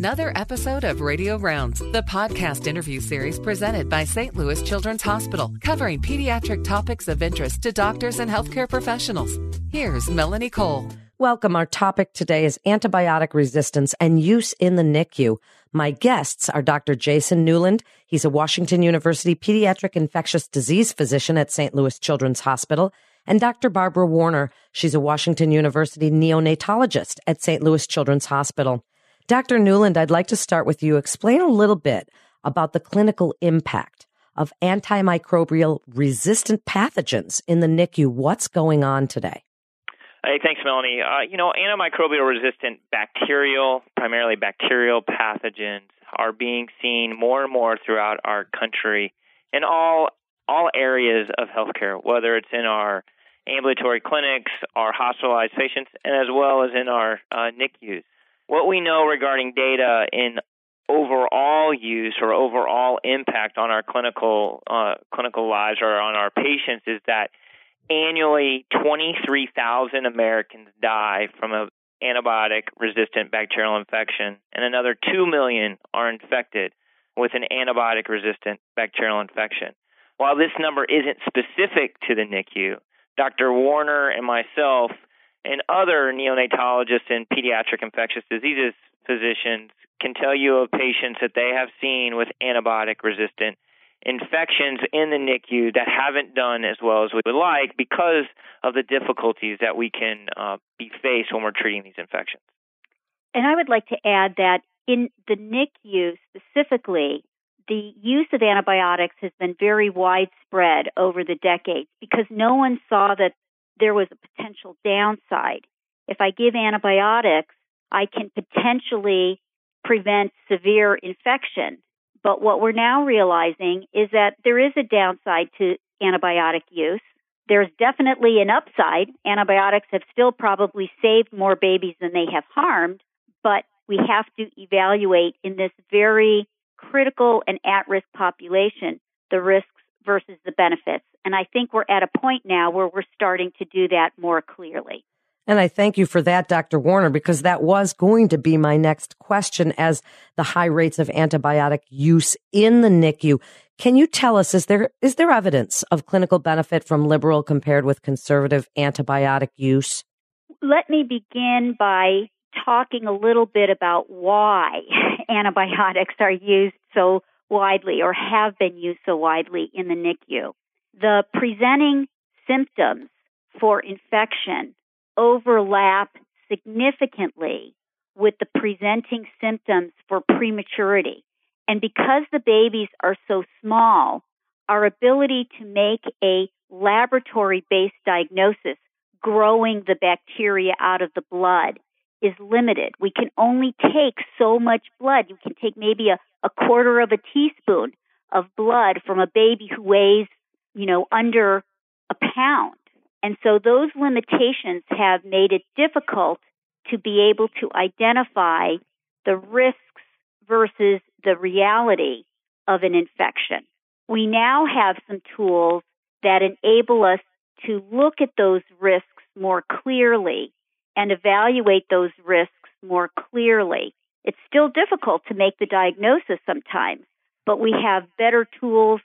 another episode of Radio Rounds, the podcast interview series presented by St. Louis Children's Hospital, covering pediatric topics of interest to doctors and healthcare professionals. Here's Melanie Cole. Welcome. Our topic today is antibiotic resistance and use in the NICU. My guests are Dr. Jason Newland. He's a Washington University pediatric infectious disease physician at St. Louis Children's Hospital and Dr. Barbara Warner. She's a Washington University neonatologist at St. Louis Children's Hospital. Dr. Newland, I'd like to start with you. Explain a little bit about the clinical impact of antimicrobial resistant pathogens in the NICU. What's going on today? Hey, thanks, Melanie. Uh, you know, antimicrobial resistant bacterial, primarily bacterial pathogens, are being seen more and more throughout our country in all all areas of healthcare, whether it's in our ambulatory clinics, our hospitalized patients, and as well as in our uh, NICUs. What we know regarding data in overall use or overall impact on our clinical uh, clinical lives or on our patients is that annually 23,000 Americans die from an antibiotic resistant bacterial infection and another 2 million are infected with an antibiotic resistant bacterial infection. While this number isn't specific to the NICU, Dr. Warner and myself and other neonatologists and pediatric infectious diseases physicians can tell you of patients that they have seen with antibiotic resistant infections in the NICU that haven't done as well as we would like because of the difficulties that we can uh, be faced when we're treating these infections. And I would like to add that in the NICU specifically, the use of antibiotics has been very widespread over the decades because no one saw that there was a potential downside. If I give antibiotics, I can potentially prevent severe infection. But what we're now realizing is that there is a downside to antibiotic use. There's definitely an upside. Antibiotics have still probably saved more babies than they have harmed, but we have to evaluate in this very critical and at risk population the risks versus the benefits. And I think we're at a point now where we're starting to do that more clearly. And I thank you for that, Dr. Warner, because that was going to be my next question as the high rates of antibiotic use in the NICU. Can you tell us, is there, is there evidence of clinical benefit from liberal compared with conservative antibiotic use? Let me begin by talking a little bit about why antibiotics are used so widely or have been used so widely in the NICU. The presenting symptoms for infection overlap significantly with the presenting symptoms for prematurity. And because the babies are so small, our ability to make a laboratory based diagnosis growing the bacteria out of the blood is limited. We can only take so much blood. You can take maybe a, a quarter of a teaspoon of blood from a baby who weighs, you know, under a pound. And so those limitations have made it difficult to be able to identify the risks versus the reality of an infection. We now have some tools that enable us to look at those risks more clearly and evaluate those risks more clearly. It's still difficult to make the diagnosis sometimes, but we have better tools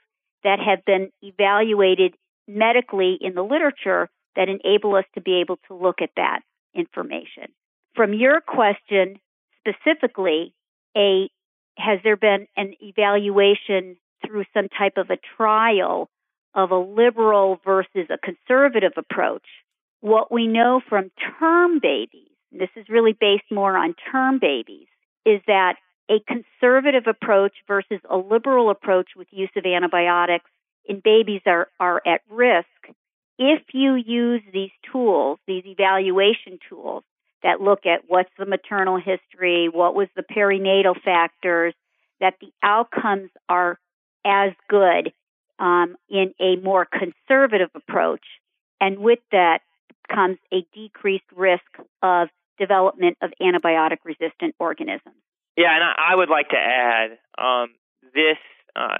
that have been evaluated medically in the literature that enable us to be able to look at that information. From your question specifically, a has there been an evaluation through some type of a trial of a liberal versus a conservative approach? What we know from term babies, this is really based more on term babies, is that a conservative approach versus a liberal approach with use of antibiotics in babies are, are at risk if you use these tools, these evaluation tools that look at what's the maternal history, what was the perinatal factors, that the outcomes are as good um, in a more conservative approach. And with that, comes a decreased risk of development of antibiotic resistant organisms. Yeah, and I, would like to add um, this. Uh,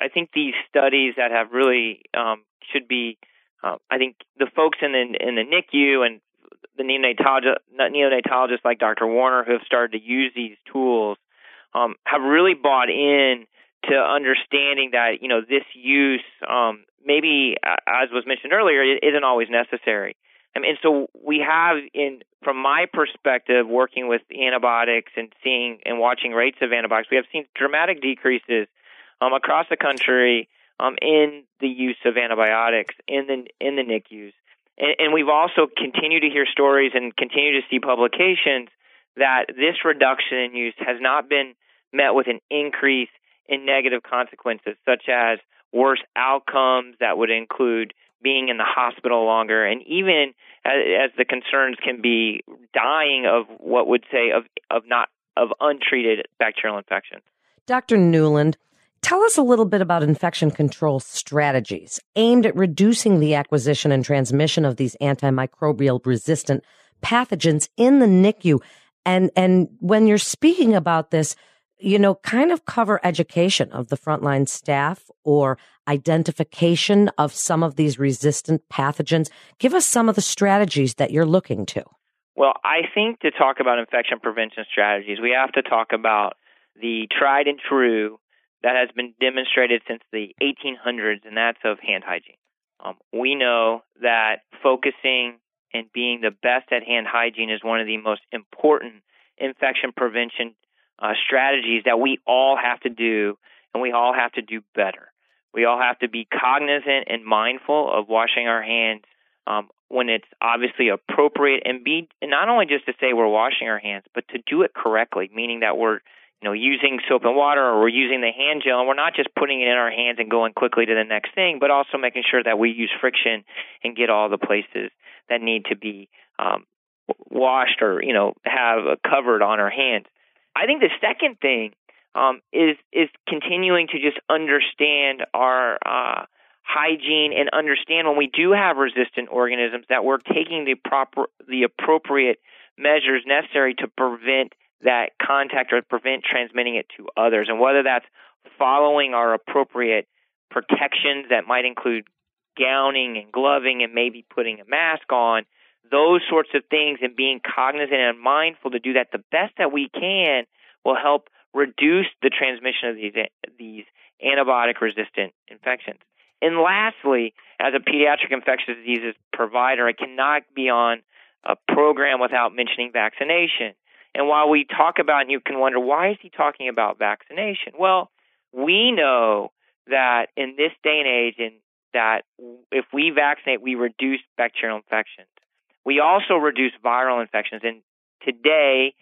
I think these studies that have really um, should be. Uh, I think the folks in the in the NICU and the neonatologist, neonatologists like Dr. Warner who have started to use these tools um, have really bought in to understanding that you know this use um, maybe, as was mentioned earlier, isn't always necessary. And so we have, in from my perspective, working with antibiotics and seeing and watching rates of antibiotics, we have seen dramatic decreases um, across the country um, in the use of antibiotics in the in the NICUs. And, and we've also continued to hear stories and continue to see publications that this reduction in use has not been met with an increase in negative consequences, such as worse outcomes that would include being in the hospital longer, and even as, as the concerns can be dying of what would say of of not of untreated bacterial infection. Dr. Newland, Tell us a little bit about infection control strategies aimed at reducing the acquisition and transmission of these antimicrobial resistant pathogens in the NICU. And, and when you're speaking about this, you know, kind of cover education of the frontline staff or identification of some of these resistant pathogens. Give us some of the strategies that you're looking to. Well, I think to talk about infection prevention strategies, we have to talk about the tried and true that has been demonstrated since the 1800s, and that's of hand hygiene. Um, we know that focusing and being the best at hand hygiene is one of the most important infection prevention uh, strategies that we all have to do, and we all have to do better. We all have to be cognizant and mindful of washing our hands um, when it's obviously appropriate, and be and not only just to say we're washing our hands, but to do it correctly, meaning that we're you know, using soap and water or we're using the hand gel and we're not just putting it in our hands and going quickly to the next thing, but also making sure that we use friction and get all the places that need to be um, washed or, you know, have covered on our hands. I think the second thing um, is is continuing to just understand our uh, hygiene and understand when we do have resistant organisms that we're taking the proper the appropriate measures necessary to prevent that contact or prevent transmitting it to others. And whether that's following our appropriate protections that might include gowning and gloving and maybe putting a mask on, those sorts of things and being cognizant and mindful to do that the best that we can will help reduce the transmission of these these antibiotic resistant infections. And lastly, as a pediatric infectious diseases provider, I cannot be on a program without mentioning vaccination. And while we talk about, and you can wonder, why is he talking about vaccination? Well, we know that in this day and age, in that if we vaccinate, we reduce bacterial infections. We also reduce viral infections. And today,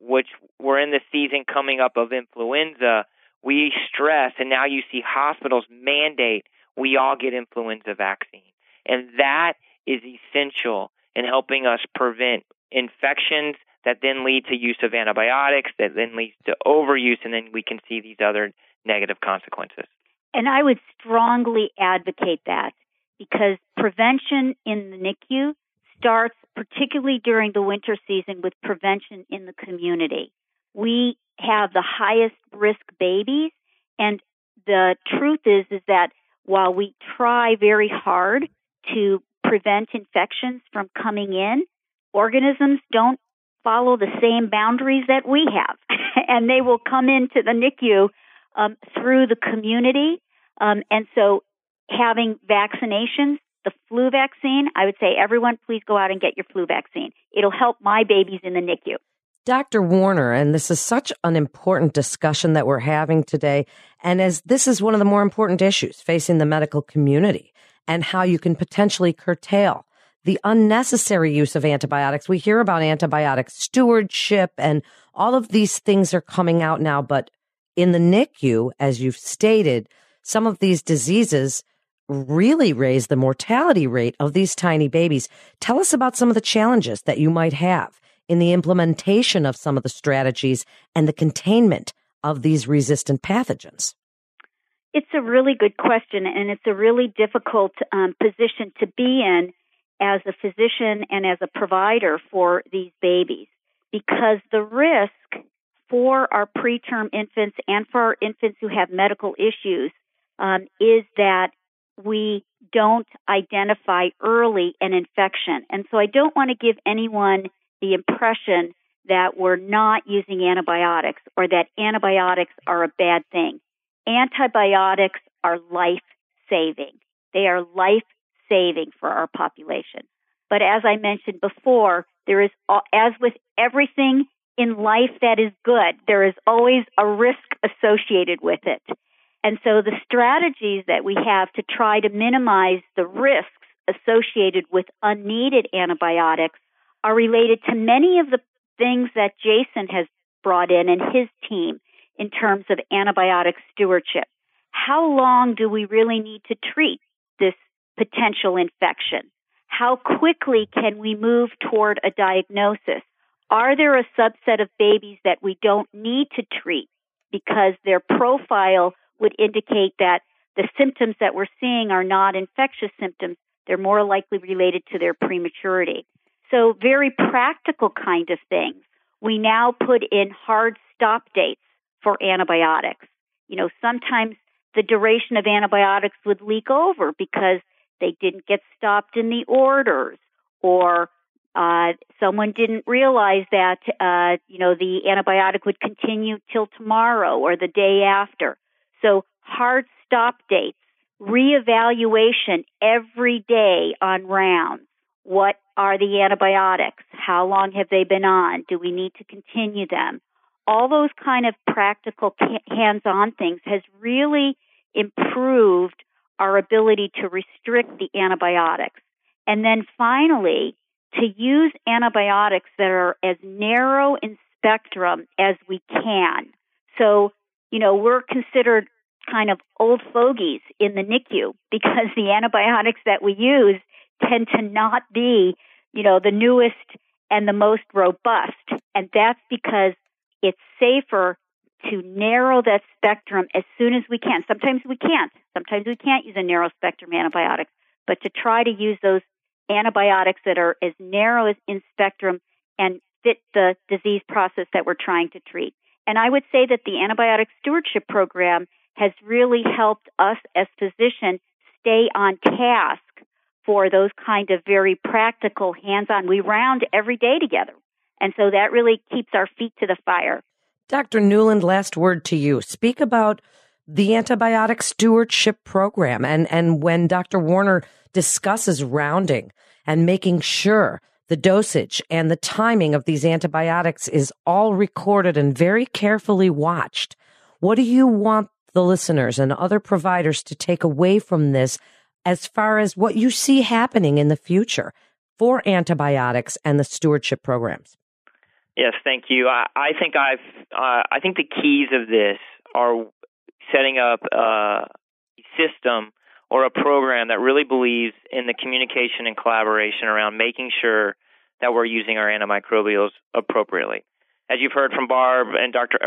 which we're in the season coming up of influenza, we stress, and now you see hospitals mandate we all get influenza vaccine. And that is essential in helping us prevent infections that then lead to use of antibiotics, that then leads to overuse, and then we can see these other negative consequences. And I would strongly advocate that because prevention in the NICU starts particularly during the winter season with prevention in the community. We have the highest risk babies and the truth is is that while we try very hard to prevent infections from coming in, organisms don't follow the same boundaries that we have, and they will come into the NICU um, through the community. Um, and so, having vaccinations, the flu vaccine, I would say everyone please go out and get your flu vaccine. It'll help my babies in the NICU. Dr. Warner, and this is such an important discussion that we're having today. And as this is one of the more important issues facing the medical community and how you can potentially curtail the unnecessary use of antibiotics. We hear about antibiotic stewardship and all of these things are coming out now. But in the NICU, as you've stated, some of these diseases really raise the mortality rate of these tiny babies. Tell us about some of the challenges that you might have in the implementation of some of the strategies and the containment of these resistant pathogens. It's a really good question, and it's a really difficult um, position to be in as a physician and as a provider for these babies because the risk for our preterm infants and for our infants who have medical issues um, is that we don't identify early an infection. And so I don't want to give anyone the impression that we're not using antibiotics or that antibiotics are a bad thing. Antibiotics are life saving. They are life saving for our population. But as I mentioned before, there is, as with everything in life that is good, there is always a risk associated with it. And so the strategies that we have to try to minimize the risks associated with unneeded antibiotics are related to many of the things that Jason has brought in and his team in terms of antibiotic stewardship. How long do we really need to treat this potential infection? How quickly can we move toward a diagnosis? Are there a subset of babies that we don't need to treat because their profile would indicate that the symptoms that we're seeing are not infectious symptoms? They're more likely related to their prematurity. So very practical kind of things. We now put in hard stop dates for antibiotics. You know, sometimes the duration of antibiotics would leak over because they didn't get stopped in the orders or uh, someone didn't realize that uh, you know the antibiotic would continue till tomorrow or the day after. So hard stop dates, reevaluation every day on rounds. What are the antibiotics? How long have they been on? Do we need to continue them? All those kind of practical hands-on things has really improved our ability to restrict the antibiotics. And then finally, to use antibiotics that are as narrow in spectrum as we can. So, you know, we're considered kind of old fogies in the NICU because the antibiotics that we use tend to not be, you know, the newest and the most robust. And that's because it's safer to narrow that spectrum as soon as we can. Sometimes we can't. Sometimes we can't use a narrow spectrum antibiotic, but to try to use those antibiotics that are as narrow as in spectrum and fit the disease process that we're trying to treat. And I would say that the antibiotic stewardship program has really helped us as physicians stay on task for those kind of very practical hands-on. We round every day together. And so that really keeps our feet to the fire. Dr. Newland, last word to you. Speak about the antibiotic stewardship program and, and when Dr. Warner discusses rounding and making sure the dosage and the timing of these antibiotics is all recorded and very carefully watched. What do you want the listeners and other providers to take away from this as far as what you see happening in the future for antibiotics and the stewardship programs? Yes, thank you. I, I think I've uh, I think the keys of this are setting up a system or a program that really believes in the communication and collaboration around making sure that we're using our antimicrobials appropriately as you've heard from Barb and Dr.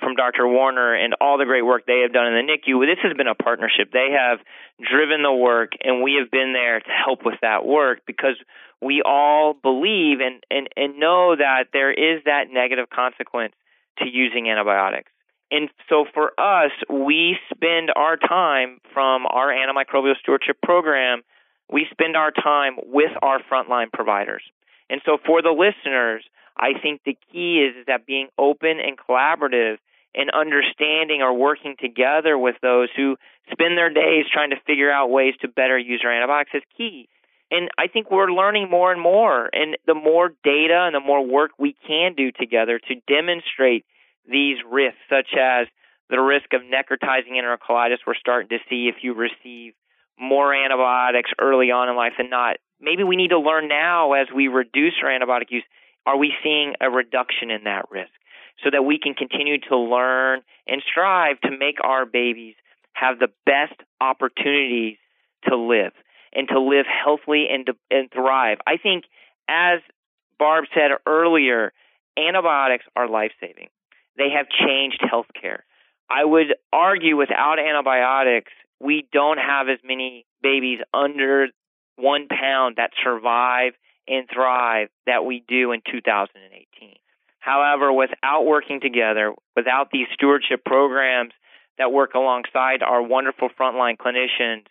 From Dr. Warner and all the great work they have done in the NICU, this has been a partnership. They have driven the work, and we have been there to help with that work because we all believe and, and, and know that there is that negative consequence to using antibiotics. And so for us, we spend our time from our antimicrobial stewardship program, we spend our time with our frontline providers. And so for the listeners, I think the key is, that being open and collaborative and understanding or working together with those who spend their days trying to figure out ways to better use our antibiotics is key. And I think we're learning more and more. And the more data and the more work we can do together to demonstrate these risks, such as the risk of necrotizing enterocolitis, we're starting to see if you receive more antibiotics early on in life than not. Maybe we need to learn now as we reduce our antibiotic use are we seeing a reduction in that risk so that we can continue to learn and strive to make our babies have the best opportunities to live and to live healthily and, to, and thrive? I think, as Barb said earlier, antibiotics are life saving. They have changed healthcare. I would argue without antibiotics, we don't have as many babies under one pound that survive and thrive that we do in 2018. However, without working together, without these stewardship programs that work alongside our wonderful frontline clinicians,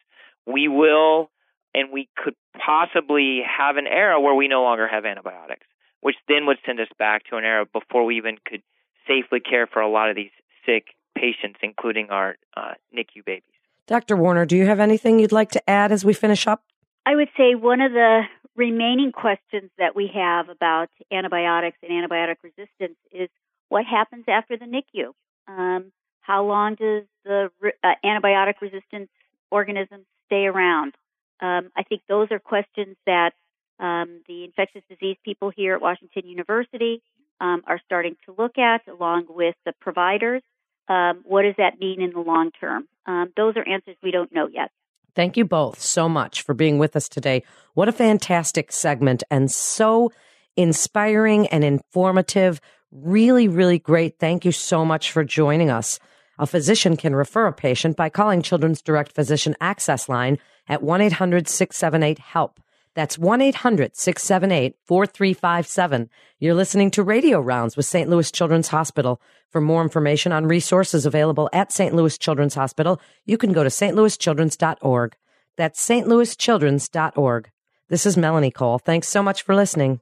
we will and we could possibly have an era where we no longer have antibiotics. which then would send us back to an era before we even could safely care for a lot of these sick patients, including our uh, NICU babies. Dr. Warner, do you have anything you'd like to add as we finish up? I would say one of the remaining questions that we have about antibiotics and antibiotic resistance is what happens after the NICU? Um, how long does the uh, antibiotic resistant organisms stay around? Um, I think those are questions that um, the infectious disease people here at Washington University um, are starting to look at, along with the providers. Um, what does that mean in the long term? Um, those are answers we don't know yet. Thank you both so much for being with us today. What a fantastic segment and so inspiring and informative. Really, really great. Thank you so much for joining us. A physician can refer a patient by calling Children's Direct Physician Access Line at 1 800 678 HELP. That's 1 800 678 4357. You're listening to Radio Rounds with St. Louis Children's Hospital. For more information on resources available at St. Louis Children's Hospital, you can go to stlouischildren's.org. That's stlouischildren's.org. This is Melanie Cole. Thanks so much for listening.